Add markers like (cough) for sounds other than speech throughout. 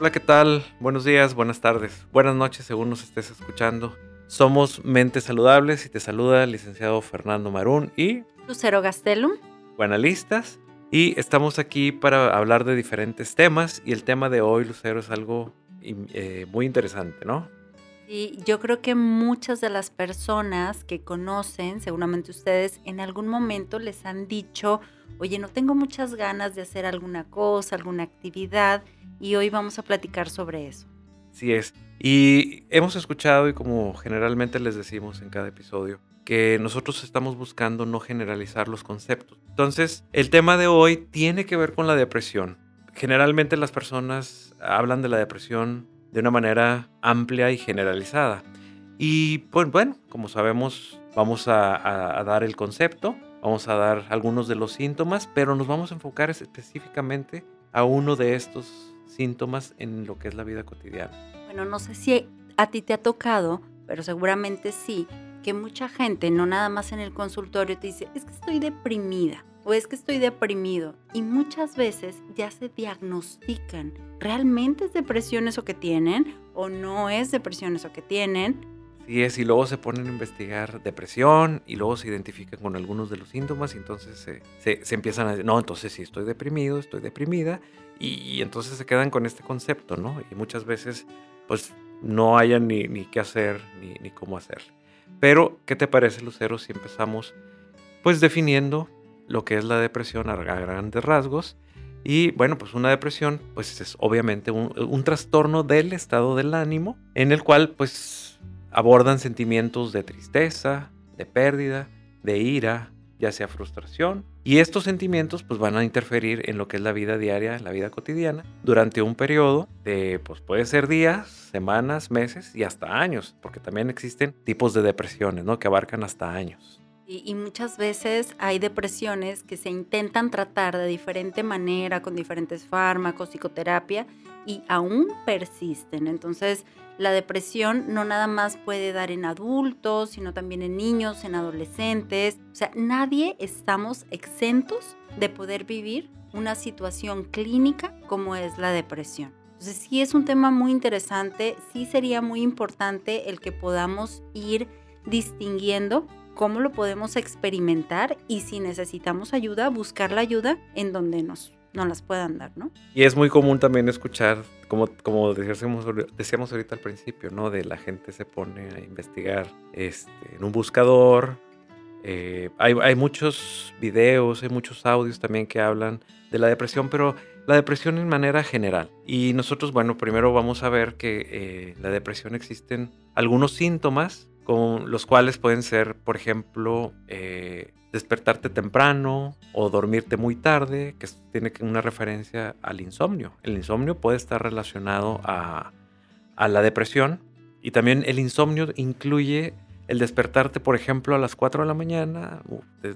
Hola, ¿qué tal? Buenos días, buenas tardes, buenas noches según nos estés escuchando. Somos Mentes Saludables y te saluda el licenciado Fernando Marún y Lucero Gastelum. Analistas. Y estamos aquí para hablar de diferentes temas y el tema de hoy, Lucero, es algo eh, muy interesante, ¿no? Y yo creo que muchas de las personas que conocen, seguramente ustedes, en algún momento les han dicho, oye, no tengo muchas ganas de hacer alguna cosa, alguna actividad, y hoy vamos a platicar sobre eso. Sí es. Y hemos escuchado y como generalmente les decimos en cada episodio, que nosotros estamos buscando no generalizar los conceptos. Entonces, el tema de hoy tiene que ver con la depresión. Generalmente las personas hablan de la depresión de una manera amplia y generalizada. Y pues bueno, como sabemos, vamos a, a dar el concepto, vamos a dar algunos de los síntomas, pero nos vamos a enfocar específicamente a uno de estos síntomas en lo que es la vida cotidiana. Bueno, no sé si a ti te ha tocado, pero seguramente sí, que mucha gente, no nada más en el consultorio, te dice, es que estoy deprimida o es que estoy deprimido. Y muchas veces ya se diagnostican, ¿realmente es depresión eso que tienen o no es depresión eso que tienen? Sí es, y luego se ponen a investigar depresión y luego se identifican con algunos de los síntomas y entonces se, se, empiezan a decir, no, entonces sí estoy deprimido, estoy deprimida y, entonces se quedan con este concepto, ¿no? Y muchas veces pues no hayan ni, ni qué hacer ni, ni cómo hacer. Pero, ¿qué te parece, Lucero, si empezamos pues definiendo lo que es la depresión a grandes rasgos? Y bueno, pues una depresión pues es obviamente un, un trastorno del estado del ánimo en el cual pues abordan sentimientos de tristeza, de pérdida, de ira, ya sea frustración. Y estos sentimientos pues van a interferir en lo que es la vida diaria, la vida cotidiana, durante un periodo de, pues puede ser días, semanas, meses y hasta años, porque también existen tipos de depresiones, ¿no? Que abarcan hasta años. Y, y muchas veces hay depresiones que se intentan tratar de diferente manera, con diferentes fármacos, psicoterapia, y aún persisten. Entonces, la depresión no nada más puede dar en adultos, sino también en niños, en adolescentes. O sea, nadie estamos exentos de poder vivir una situación clínica como es la depresión. Entonces sí es un tema muy interesante, sí sería muy importante el que podamos ir distinguiendo cómo lo podemos experimentar y si necesitamos ayuda, buscar la ayuda en donde nos no las puedan dar, ¿no? Y es muy común también escuchar, como, como decíamos, decíamos ahorita al principio, ¿no? De la gente se pone a investigar este, en un buscador. Eh, hay, hay, muchos videos, hay muchos audios también que hablan de la depresión, pero la depresión en manera general. Y nosotros, bueno, primero vamos a ver que eh, la depresión existen algunos síntomas con los cuales pueden ser, por ejemplo, eh, despertarte temprano o dormirte muy tarde, que tiene una referencia al insomnio. El insomnio puede estar relacionado a, la depresión y también el insomnio incluye el despertarte, por ejemplo, a las 4 de la mañana,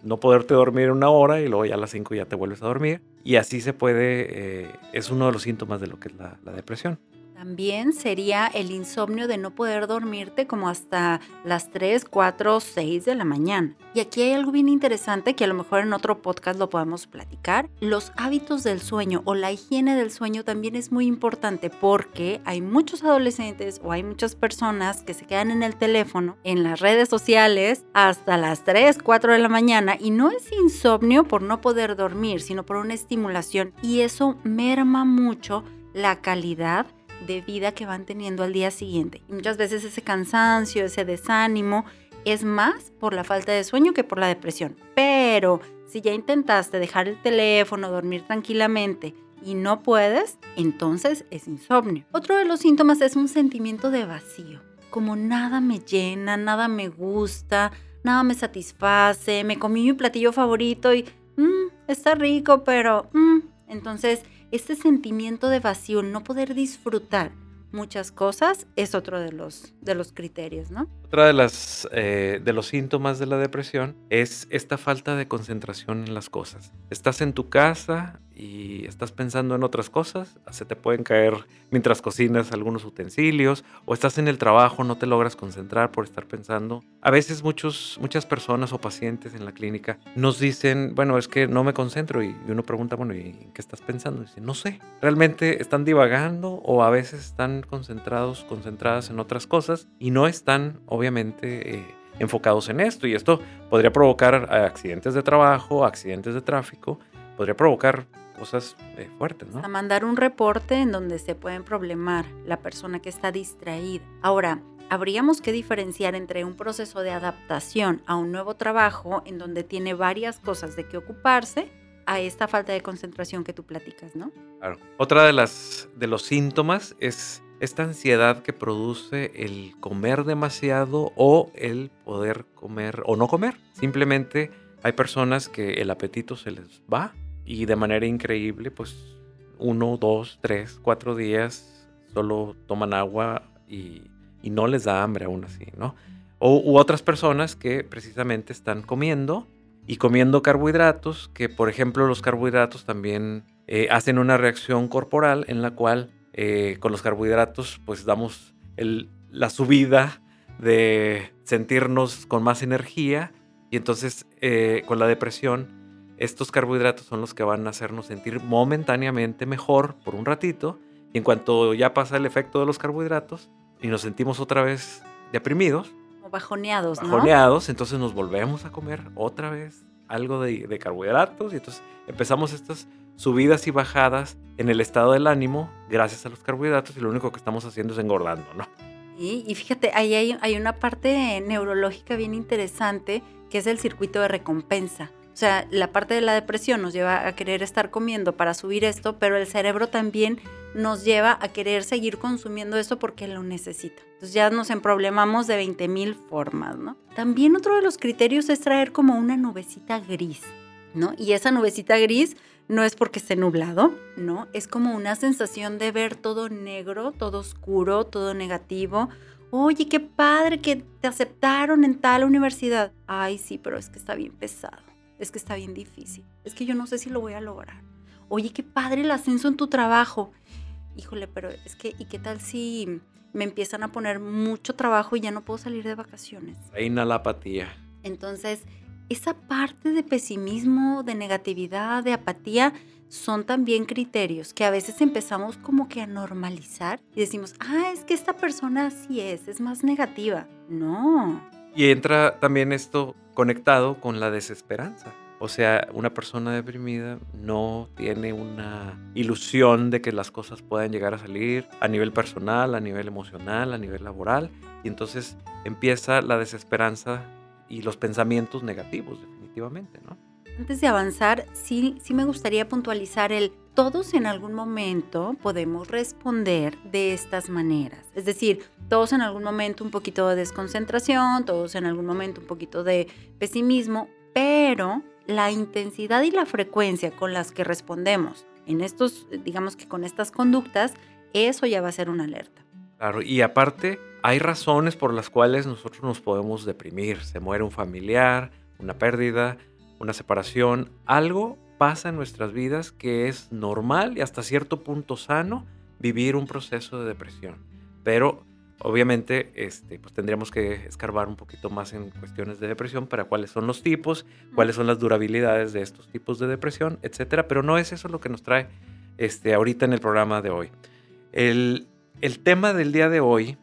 no poderte dormir una hora y luego ya a las 5 ya te vuelves a dormir. Y así se puede, eh, es uno de los síntomas de lo que es la depresión. También sería el insomnio de no poder dormirte como hasta las 3, 4, 6 de la mañana. Y aquí hay algo bien interesante que a lo mejor en otro podcast lo podemos platicar. Los hábitos del sueño o la higiene del sueño también es muy importante porque hay muchos adolescentes o hay muchas personas que se quedan en el teléfono, en las redes sociales, hasta las 3, 4 de la mañana y no es insomnio por no poder dormir, sino por una estimulación y eso merma mucho la calidad de vida que van teniendo al día siguiente. Y muchas veces ese cansancio, ese desánimo, es más por la falta de sueño que por la depresión. Pero si ya intentaste dejar el teléfono, dormir tranquilamente y no puedes, entonces es insomnio. Otro de los síntomas es un sentimiento de vacío, como nada me llena, nada me gusta, nada me satisface, me comí mi platillo favorito y mmm, está rico, pero mmm. entonces este sentimiento de vacío, no poder disfrutar muchas cosas, es otro de los, de los criterios, ¿no? Otra de, las, eh, de los síntomas de la depresión es esta falta de concentración en las cosas. Estás en tu casa y estás pensando en otras cosas, se te pueden caer mientras cocinas algunos utensilios o estás en el trabajo, no te logras concentrar por estar pensando. A veces muchos, muchas personas o pacientes en la clínica nos dicen, bueno, es que no me concentro y uno pregunta, bueno, ¿y qué estás pensando? Y dice, no sé, realmente están divagando o a veces están concentrados, concentradas en otras cosas y no están, obviamente, eh, enfocados en esto. Y esto podría provocar accidentes de trabajo, accidentes de tráfico, podría provocar cosas eh, fuertes, ¿no? A mandar un reporte en donde se pueden problemar la persona que está distraída. Ahora, habríamos que diferenciar entre un proceso de adaptación a un nuevo trabajo en donde tiene varias cosas de qué ocuparse a esta falta de concentración que tú platicas, ¿no? Claro. Otra de las de los síntomas es esta ansiedad que produce el comer demasiado o el poder comer o no comer. Simplemente hay personas que el apetito se les va y de manera increíble, pues uno, dos, tres, cuatro días solo toman agua y, no les da hambre aún así, ¿no? O, u otras personas que precisamente están comiendo y comiendo carbohidratos, que por ejemplo los carbohidratos también eh, hacen una reacción corporal en la cual eh, con los carbohidratos pues damos la subida de sentirnos con más energía y entonces eh, con la depresión estos carbohidratos son los que van a hacernos sentir momentáneamente mejor por un ratito y en cuanto ya pasa el efecto de los carbohidratos y nos sentimos otra vez deprimidos, bajoneados, bajoneados, entonces nos volvemos a comer otra vez algo de, de carbohidratos y entonces empezamos estas subidas y bajadas en el estado del ánimo gracias a los carbohidratos y lo único que estamos haciendo es engordando, ¿no? Y, y fíjate, ahí hay, hay, una parte neurológica bien interesante que es el circuito de recompensa. O sea, la parte de la depresión nos lleva a querer estar comiendo para subir esto, pero el cerebro también nos lleva a querer seguir consumiendo esto porque lo necesita. Entonces ya nos emproblemamos de 20 mil formas, ¿no? También otro de los criterios es traer como una nubecita gris, ¿no? Y esa nubecita gris no es porque esté nublado, ¿no? Es como una sensación de ver todo negro, todo oscuro, todo negativo. Oye, qué padre que te aceptaron en tal universidad. Ay, sí, pero es que está bien pesado es que está bien difícil, es que yo no sé si lo voy a lograr. Oye, qué padre el ascenso en tu trabajo. Híjole, pero es que, ¿y qué tal si me empiezan a poner mucho trabajo y ya no puedo salir de vacaciones? Reina la apatía. Entonces, esa parte de pesimismo, de negatividad, de apatía, son también criterios que a veces empezamos como que a normalizar y decimos, ah, es que esta persona así es, es más negativa. No. Y entra también esto conectado con la desesperanza. O sea, una persona deprimida no tiene una ilusión de que las cosas puedan llegar a salir a nivel personal, a nivel emocional, a nivel laboral. Y entonces empieza la desesperanza y los pensamientos negativos, definitivamente, ¿no? Antes de avanzar, sí, sí me gustaría puntualizar el todos en algún momento podemos responder de estas maneras. Es decir, todos en algún momento un poquito de desconcentración, todos en algún momento un poquito de pesimismo, pero la intensidad y la frecuencia con las que respondemos en estos, digamos que con estas conductas, eso ya va a ser una alerta. Claro, y aparte hay razones por las cuales nosotros nos podemos deprimir. Se muere un familiar, una pérdida, una separación, algo pasa en nuestras vidas que es normal y hasta cierto punto sano vivir un proceso de depresión. Pero obviamente este, pues tendríamos que escarbar un poquito más en cuestiones de depresión para cuáles son los tipos, cuáles son las durabilidades de estos tipos de depresión, etcétera. Pero no es eso lo que nos trae este, ahorita en el programa de hoy. El, el tema del día de hoy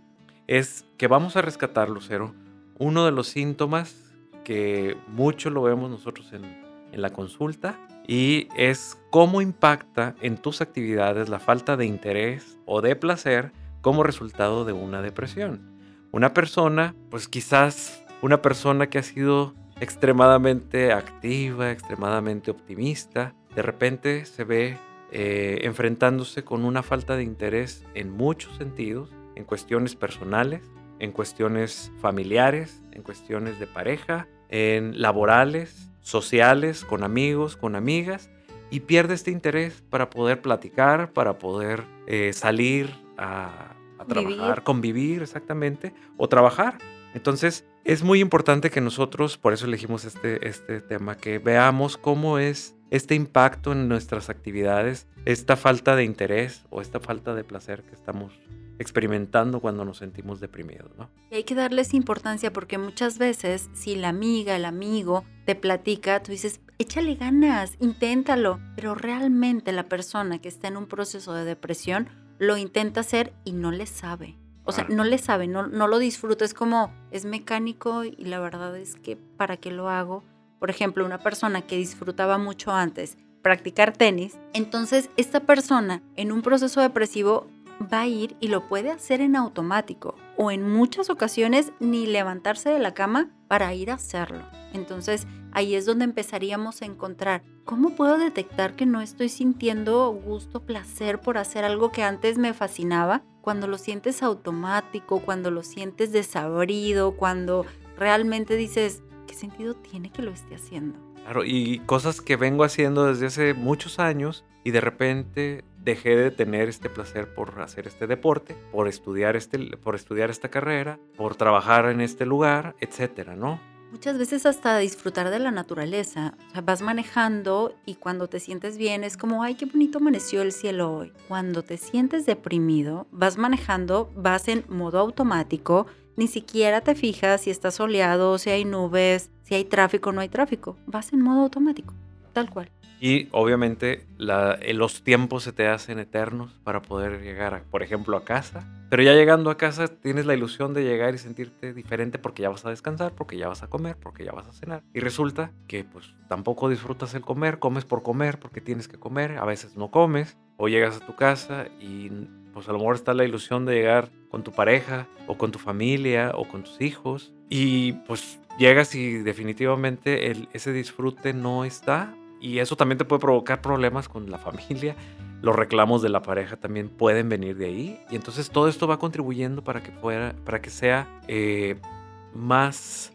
es que vamos a rescatar, Lucero, uno de los síntomas que mucho lo vemos nosotros en, en la consulta y es cómo impacta en tus actividades la falta de interés o de placer como resultado de una depresión. Una persona, pues quizás una persona que ha sido extremadamente activa, extremadamente optimista, de repente se ve eh, enfrentándose con una falta de interés en muchos sentidos, en cuestiones personales, en cuestiones familiares, en cuestiones de pareja, en laborales, sociales, con amigos, con amigas, y pierde este interés para poder platicar, para poder eh, salir a, trabajar, convivir exactamente, o trabajar. Entonces, es muy importante que nosotros, por eso elegimos este, este tema, que veamos cómo es este impacto en nuestras actividades, esta falta de interés o esta falta de placer que estamos experimentando cuando nos sentimos deprimidos, ¿no? Y hay que darles importancia porque muchas veces si la amiga, el amigo te platica, tú dices, échale ganas, inténtalo, pero realmente la persona que está en un proceso de depresión lo intenta hacer y no le sabe. O sea, no le sabe, no, no lo disfruta, es como, es mecánico y la verdad es que para qué lo hago. Por ejemplo, una persona que disfrutaba mucho antes practicar tenis, entonces esta persona en un proceso depresivo va a ir y lo puede hacer en automático o en muchas ocasiones ni levantarse de la cama para ir a hacerlo. Entonces ahí es donde empezaríamos a encontrar cómo puedo detectar que no estoy sintiendo gusto, placer por hacer algo que antes me fascinaba, cuando lo sientes automático, cuando lo sientes desabrido, cuando realmente dices, ¿qué sentido tiene que lo esté haciendo? Claro, y cosas que vengo haciendo desde hace muchos años y de repente dejé de tener este placer por hacer este deporte, por estudiar, este, por estudiar esta carrera, por trabajar en este lugar, etcétera, ¿no? Muchas veces hasta disfrutar de la naturaleza. Vas manejando y cuando te sientes bien es como, ay, qué bonito amaneció el cielo hoy. Cuando te sientes deprimido, vas manejando, vas en modo automático, ni siquiera te fijas si está soleado, si hay nubes, si hay tráfico o no hay tráfico. Vas en modo automático, tal cual. Y obviamente eh, los tiempos se te hacen eternos para poder llegar, por ejemplo, a casa. Pero ya llegando a casa tienes la ilusión de llegar y sentirte diferente porque ya vas a descansar, porque ya vas a comer, porque ya vas a cenar. Y resulta que pues tampoco disfrutas el comer, comes por comer porque tienes que comer, a veces no comes. O llegas a tu casa y pues a lo mejor está la ilusión de llegar con tu pareja o con tu familia o con tus hijos. Y pues llegas y definitivamente el, ese disfrute no está y eso también te puede provocar problemas con la familia. Los reclamos de la pareja también pueden venir de ahí. Y entonces todo esto va contribuyendo para que, para que sea eh, más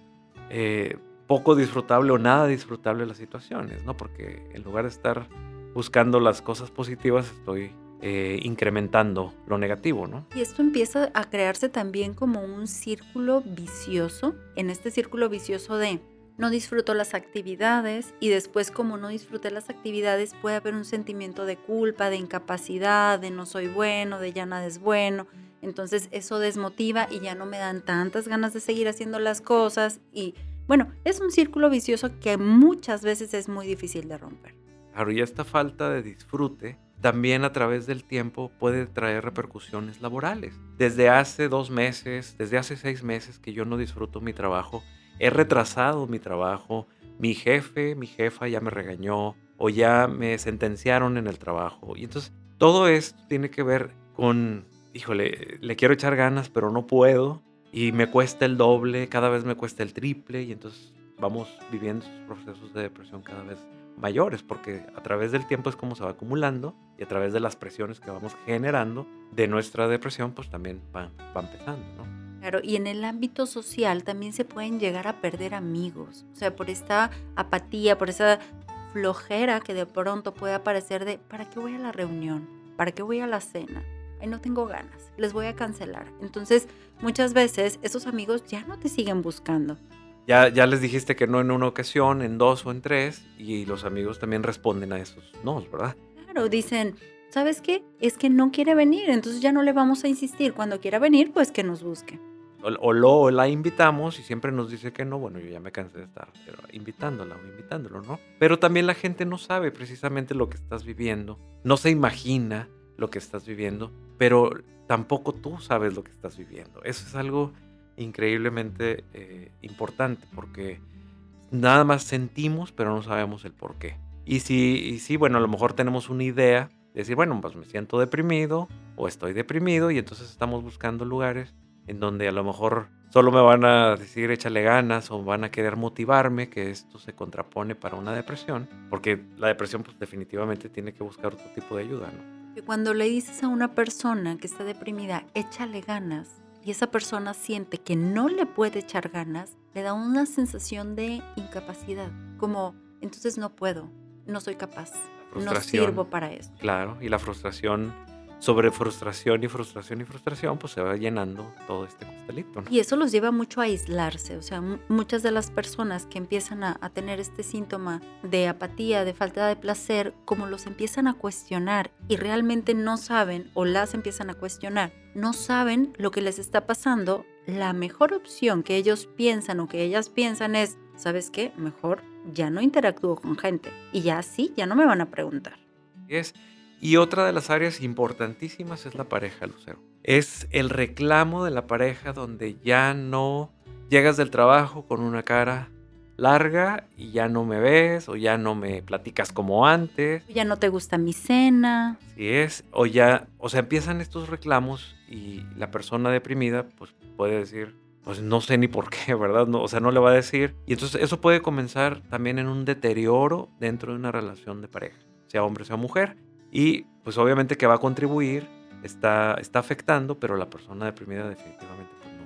eh, poco disfrutable o nada disfrutable las situaciones, ¿no? Porque en lugar de estar buscando las cosas positivas, estoy eh, incrementando lo negativo, ¿no? Y esto empieza a crearse también como un círculo vicioso, en este círculo vicioso de no disfruto las actividades y después como no disfruté las actividades puede haber un sentimiento de culpa, de incapacidad, de no soy bueno, de ya nada es bueno. Entonces eso desmotiva y ya no me dan tantas ganas de seguir haciendo las cosas y bueno, es un círculo vicioso que muchas veces es muy difícil de romper. Claro, y esta falta de disfrute también a través del tiempo puede traer repercusiones laborales. Desde hace dos meses, desde hace seis meses que yo no disfruto mi trabajo, he retrasado mi trabajo, mi jefe, mi jefa ya me regañó o ya me sentenciaron en el trabajo. Y entonces todo esto tiene que ver con, híjole, le quiero echar ganas, pero no puedo. Y me cuesta el doble, cada vez me cuesta el triple. Y entonces vamos viviendo esos procesos de depresión cada vez mayores, porque a través del tiempo es como se va acumulando y a través de las presiones que vamos generando de nuestra depresión, pues también van, van empezando, ¿no? Claro, y en el ámbito social también se pueden llegar a perder amigos, o sea, por esta apatía, por esa flojera que de pronto puede aparecer de, ¿para qué voy a la reunión? ¿Para qué voy a la cena? Ay, no tengo ganas, les voy a cancelar. Entonces, muchas veces esos amigos ya no te siguen buscando. Ya, ya les dijiste que no en una ocasión, en dos o en tres, y los amigos también responden a esos no, ¿verdad? Claro, dicen, ¿sabes qué? Es que no quiere venir, entonces ya no le vamos a insistir. Cuando quiera venir, pues que nos busque o, lo la invitamos y siempre nos dice que no, bueno, yo ya me cansé de estar pero invitándola o invitándolo, ¿no? Pero también la gente no sabe precisamente lo que estás viviendo, no se imagina lo que estás viviendo, pero tampoco tú sabes lo que estás viviendo. Eso es algo increíblemente eh, importante porque nada más sentimos, pero no sabemos el por qué. Y si, y si, bueno, a lo mejor tenemos una idea de decir, bueno, pues me siento deprimido o estoy deprimido y entonces estamos buscando lugares en donde a lo mejor solo me van a decir échale ganas o van a querer motivarme, que esto se contrapone para una depresión, porque la depresión pues definitivamente tiene que buscar otro tipo de ayuda, ¿no? Que cuando le dices a una persona que está deprimida, échale ganas, y esa persona siente que no le puede echar ganas, le da una sensación de incapacidad, como entonces no puedo, no soy capaz, no sirvo para esto. Claro, y la frustración sobre frustración y frustración y frustración, pues se va llenando todo este costalito. Y eso los lleva mucho a aislarse. O sea, muchas de las personas que empiezan a, a, tener este síntoma de apatía, de falta de placer, como los empiezan a cuestionar y realmente no saben o las empiezan a cuestionar, no saben lo que les está pasando, la mejor opción que ellos piensan o que ellas piensan es, ¿sabes qué? Mejor ya no interactúo con gente y ya sí, ya no me van a preguntar. Es, y otra de las áreas importantísimas es la pareja, Lucero. Es el reclamo de la pareja donde ya no llegas del trabajo con una cara larga y ya no me ves o ya no me platicas como antes. Ya no te gusta mi cena. Sí es, o ya, o sea, empiezan estos reclamos y la persona deprimida pues puede decir, pues no sé ni por qué, (laughs) ¿verdad? No, o sea, no le va a decir. Y entonces eso puede comenzar también en un deterioro dentro de una relación de pareja, sea hombre, sea mujer. Y pues obviamente que va a contribuir, está, está afectando, pero la persona deprimida definitivamente pues no,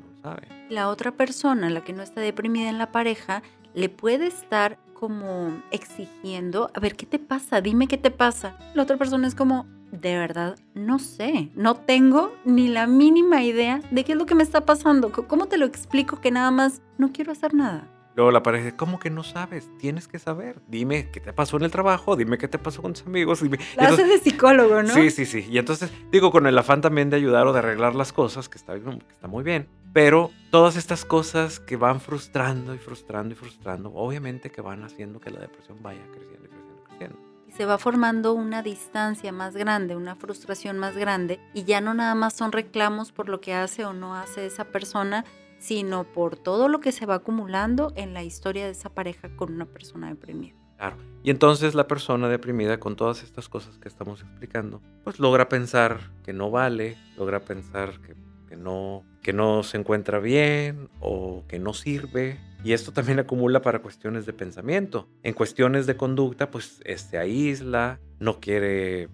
no lo sabe. La otra persona, la que no está deprimida en la pareja, le puede estar como exigiendo, a ver, ¿qué te pasa? Dime qué te pasa. La otra persona es como, de verdad, no sé, no tengo ni la mínima idea de qué es lo que me está pasando. ¿Cómo te lo explico que nada más no quiero hacer nada? Luego la pareja, ¿cómo que no sabes? Tienes que saber. Dime qué te pasó en el trabajo, dime qué te pasó con tus amigos. Dime. La hace de psicólogo, ¿no? Sí, sí, sí. Y entonces, digo, con el afán también de ayudar o de arreglar las cosas, que está, que está muy bien. Pero todas estas cosas que van frustrando y frustrando y frustrando, obviamente que van haciendo que la depresión vaya creciendo y creciendo y creciendo se va formando una distancia más grande, una frustración más grande y ya no nada más son reclamos por lo que hace o no hace esa persona, sino por todo lo que se va acumulando en la historia de esa pareja con una persona deprimida. Claro. Y entonces la persona deprimida con todas estas cosas que estamos explicando, pues logra pensar que no vale, logra pensar que, no, que no se encuentra bien o que no sirve y esto también acumula para cuestiones de pensamiento. En cuestiones de conducta, pues este aísla, no quiere eh,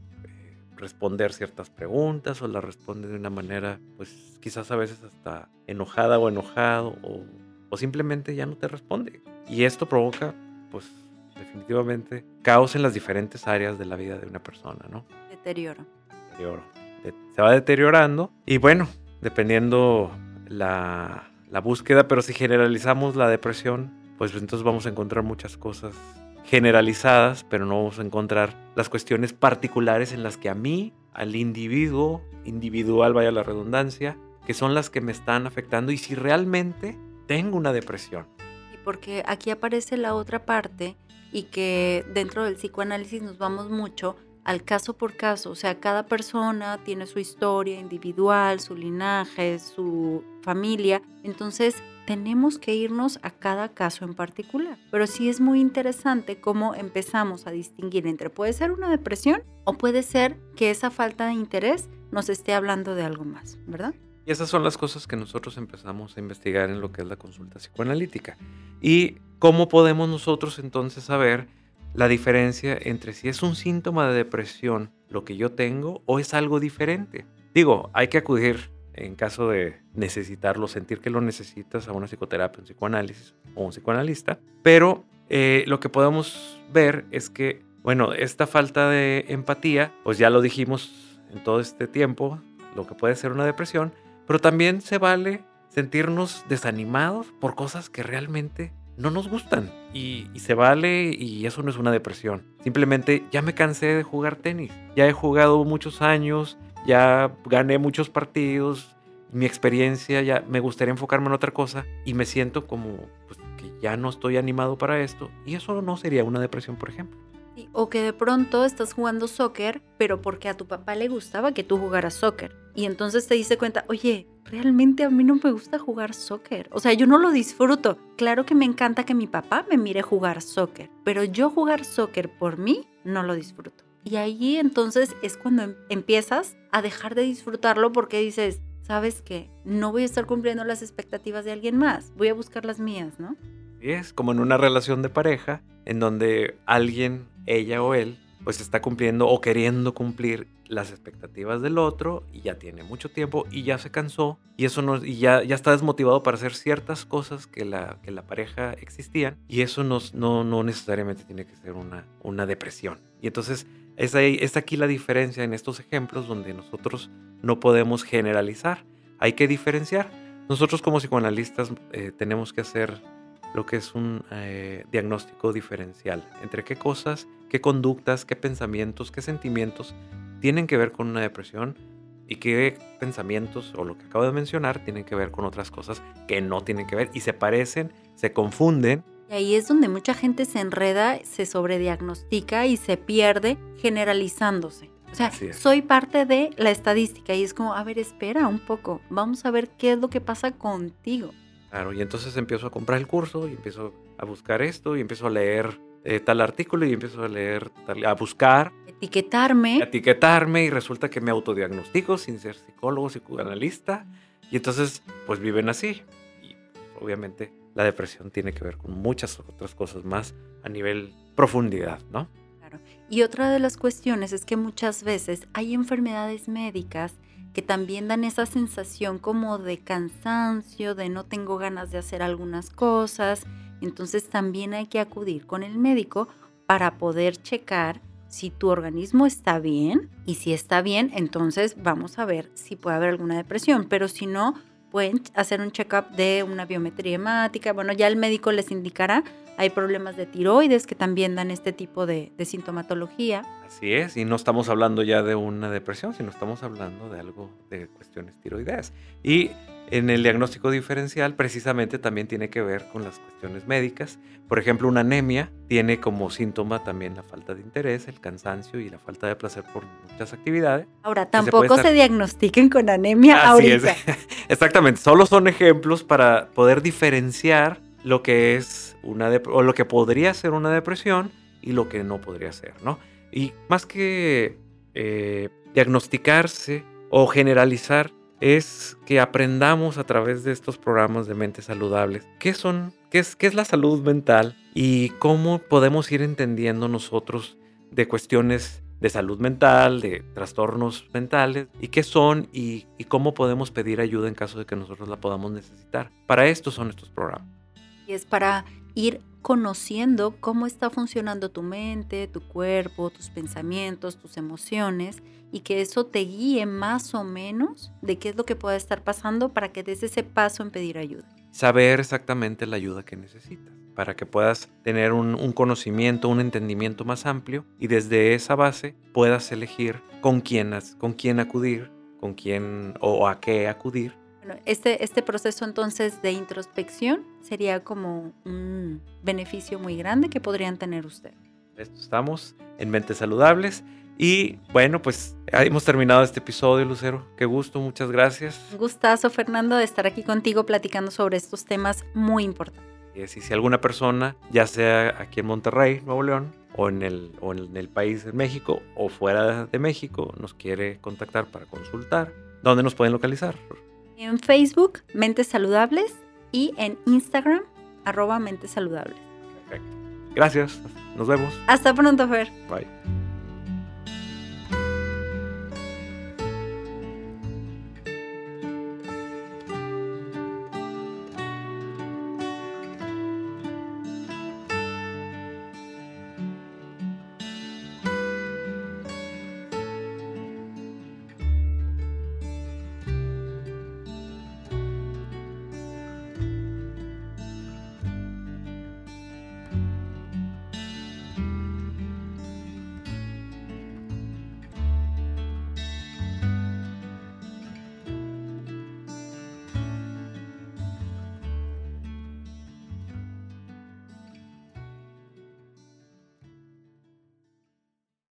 responder ciertas preguntas o las responde de una manera, pues quizás a veces hasta enojada o enojado o, o simplemente ya no te responde. Y esto provoca, pues definitivamente, caos en las diferentes áreas de la vida de una persona, ¿no? Deterioro. Deterioro. Se va deteriorando y bueno, dependiendo la la búsqueda, pero si generalizamos la depresión, pues entonces vamos a encontrar muchas cosas generalizadas, pero no vamos a encontrar las cuestiones particulares en las que a mí, al individuo, individual, vaya la redundancia, que son las que me están afectando y si realmente tengo una depresión. Y porque aquí aparece la otra parte y que dentro del psicoanálisis nos vamos mucho al caso por caso, o sea, cada persona tiene su historia individual, su linaje, su familia, entonces tenemos que irnos a cada caso en particular. Pero sí es muy interesante cómo empezamos a distinguir entre puede ser una depresión o puede ser que esa falta de interés nos esté hablando de algo más, ¿verdad? Y esas son las cosas que nosotros empezamos a investigar en lo que es la consulta psicoanalítica. ¿Y cómo podemos nosotros entonces saber la diferencia entre si es un síntoma de depresión lo que yo tengo o es algo diferente. Digo, hay que acudir en caso de necesitarlo, sentir que lo necesitas a una psicoterapia, un psicoanálisis o un psicoanalista, pero eh, lo que podemos ver es que, bueno, esta falta de empatía, pues ya lo dijimos en todo este tiempo, lo que puede ser una depresión, pero también se vale sentirnos desanimados por cosas que realmente no nos gustan y, se vale y eso no es una depresión. Simplemente ya me cansé de jugar tenis. Ya he jugado muchos años, ya gané muchos partidos, mi experiencia ya me gustaría enfocarme en otra cosa y me siento como pues, que ya no estoy animado para esto y eso no sería una depresión, por ejemplo. O que de pronto estás jugando soccer, pero porque a tu papá le gustaba que tú jugaras soccer. Y entonces te dice cuenta, oye, realmente a mí no me gusta jugar soccer. O sea, yo no lo disfruto. Claro que me encanta que mi papá me mire jugar soccer, pero yo jugar soccer por mí no lo disfruto. Y ahí entonces es cuando em, empiezas a dejar de disfrutarlo porque dices, ¿sabes qué? No voy a estar cumpliendo las expectativas de alguien más, voy a buscar las mías, ¿no? es como en una relación de pareja en donde alguien, ella o él, pues está cumpliendo o queriendo cumplir las expectativas del otro y ya tiene mucho tiempo y ya se cansó y eso no, y ya, ya está desmotivado para hacer ciertas cosas que la, que la pareja existían y eso no, no, no necesariamente tiene que ser una, una depresión. Y entonces Es, ahí, es aquí la diferencia en estos ejemplos donde nosotros no podemos generalizar, hay que diferenciar. Nosotros como psicoanalistas eh, tenemos que hacer lo que es un eh, diagnóstico diferencial entre qué cosas, qué conductas, qué pensamientos, qué sentimientos tienen que ver con una depresión y qué pensamientos o lo que acabo de mencionar tienen que ver con otras cosas que no tienen que ver y se parecen, se confunden. Y ahí es donde mucha gente se enreda, se sobrediagnostica y se pierde generalizándose. O sea, soy parte de la estadística y es como, a ver, espera un poco, vamos a ver qué es lo que pasa contigo. Claro, y entonces empiezo a comprar el curso y empiezo a buscar esto y empiezo a leer eh, tal artículo y empiezo a leer, a buscar. Etiquetarme. Etiquetarme y resulta que me autodiagnostico sin ser psicólogo, psicoanalista. Y entonces, pues viven así. Y obviamente la depresión tiene que ver con muchas otras cosas más a nivel profundidad, ¿no? Claro. Y otra de las cuestiones es que muchas veces hay enfermedades médicas que también dan esa sensación como de cansancio, de no tengo ganas de hacer algunas cosas. Entonces también hay que acudir con el médico para poder checar si tu organismo está bien y si está bien, entonces vamos a ver si puede haber alguna depresión, pero si no, pueden hacer un check-up de una biometría hemática. Bueno, ya el médico les indicará. Hay problemas de tiroides que también dan este tipo de, sintomatología. Así es, y no estamos hablando ya de una depresión, sino estamos hablando de algo de cuestiones tiroideas. Y en el diagnóstico diferencial precisamente también tiene que ver con las cuestiones médicas. Por ejemplo, una anemia tiene como síntoma también la falta de interés, el cansancio y la falta de placer por muchas actividades. Ahora, tampoco se, diagnostiquen con anemia ahorita. (laughs) Exactamente, solo son ejemplos para poder diferenciar lo que es una o lo que podría ser una depresión y lo que no podría ser, ¿no? Y más que eh, diagnosticarse o generalizar, es que aprendamos a través de estos programas de mentes saludables qué son, qué es, qué es la salud mental y cómo podemos ir entendiendo nosotros de cuestiones de salud mental, de trastornos mentales, y qué son y, cómo podemos pedir ayuda en caso de que nosotros la podamos necesitar. Para esto son estos programas. Y es para ir conociendo cómo está funcionando tu mente, tu cuerpo, tus pensamientos, tus emociones y que eso te guíe más o menos de qué es lo que puede estar pasando para que des ese paso en pedir ayuda. Saber exactamente la ayuda que necesitas para que puedas tener un, conocimiento, un entendimiento más amplio y desde esa base puedas elegir con quién, con quién acudir, con quién o a qué acudir bueno, este, este proceso entonces de introspección sería como un beneficio muy grande que podrían tener ustedes. Estamos en Mentes Saludables. Y bueno, pues hemos terminado este episodio, Lucero. Qué gusto, muchas gracias. Gustazo, Fernando, de estar aquí contigo platicando sobre estos temas muy importantes. Y si alguna persona, ya sea aquí en Monterrey, Nuevo León, o en el, o en el país de México, o fuera de México, nos quiere contactar para consultar, ¿dónde nos pueden localizar? En Facebook, Mentes Saludables, y en Instagram, arroba Mentes Saludables. Perfecto. Gracias. Nos vemos. Hasta pronto, Fer. Bye.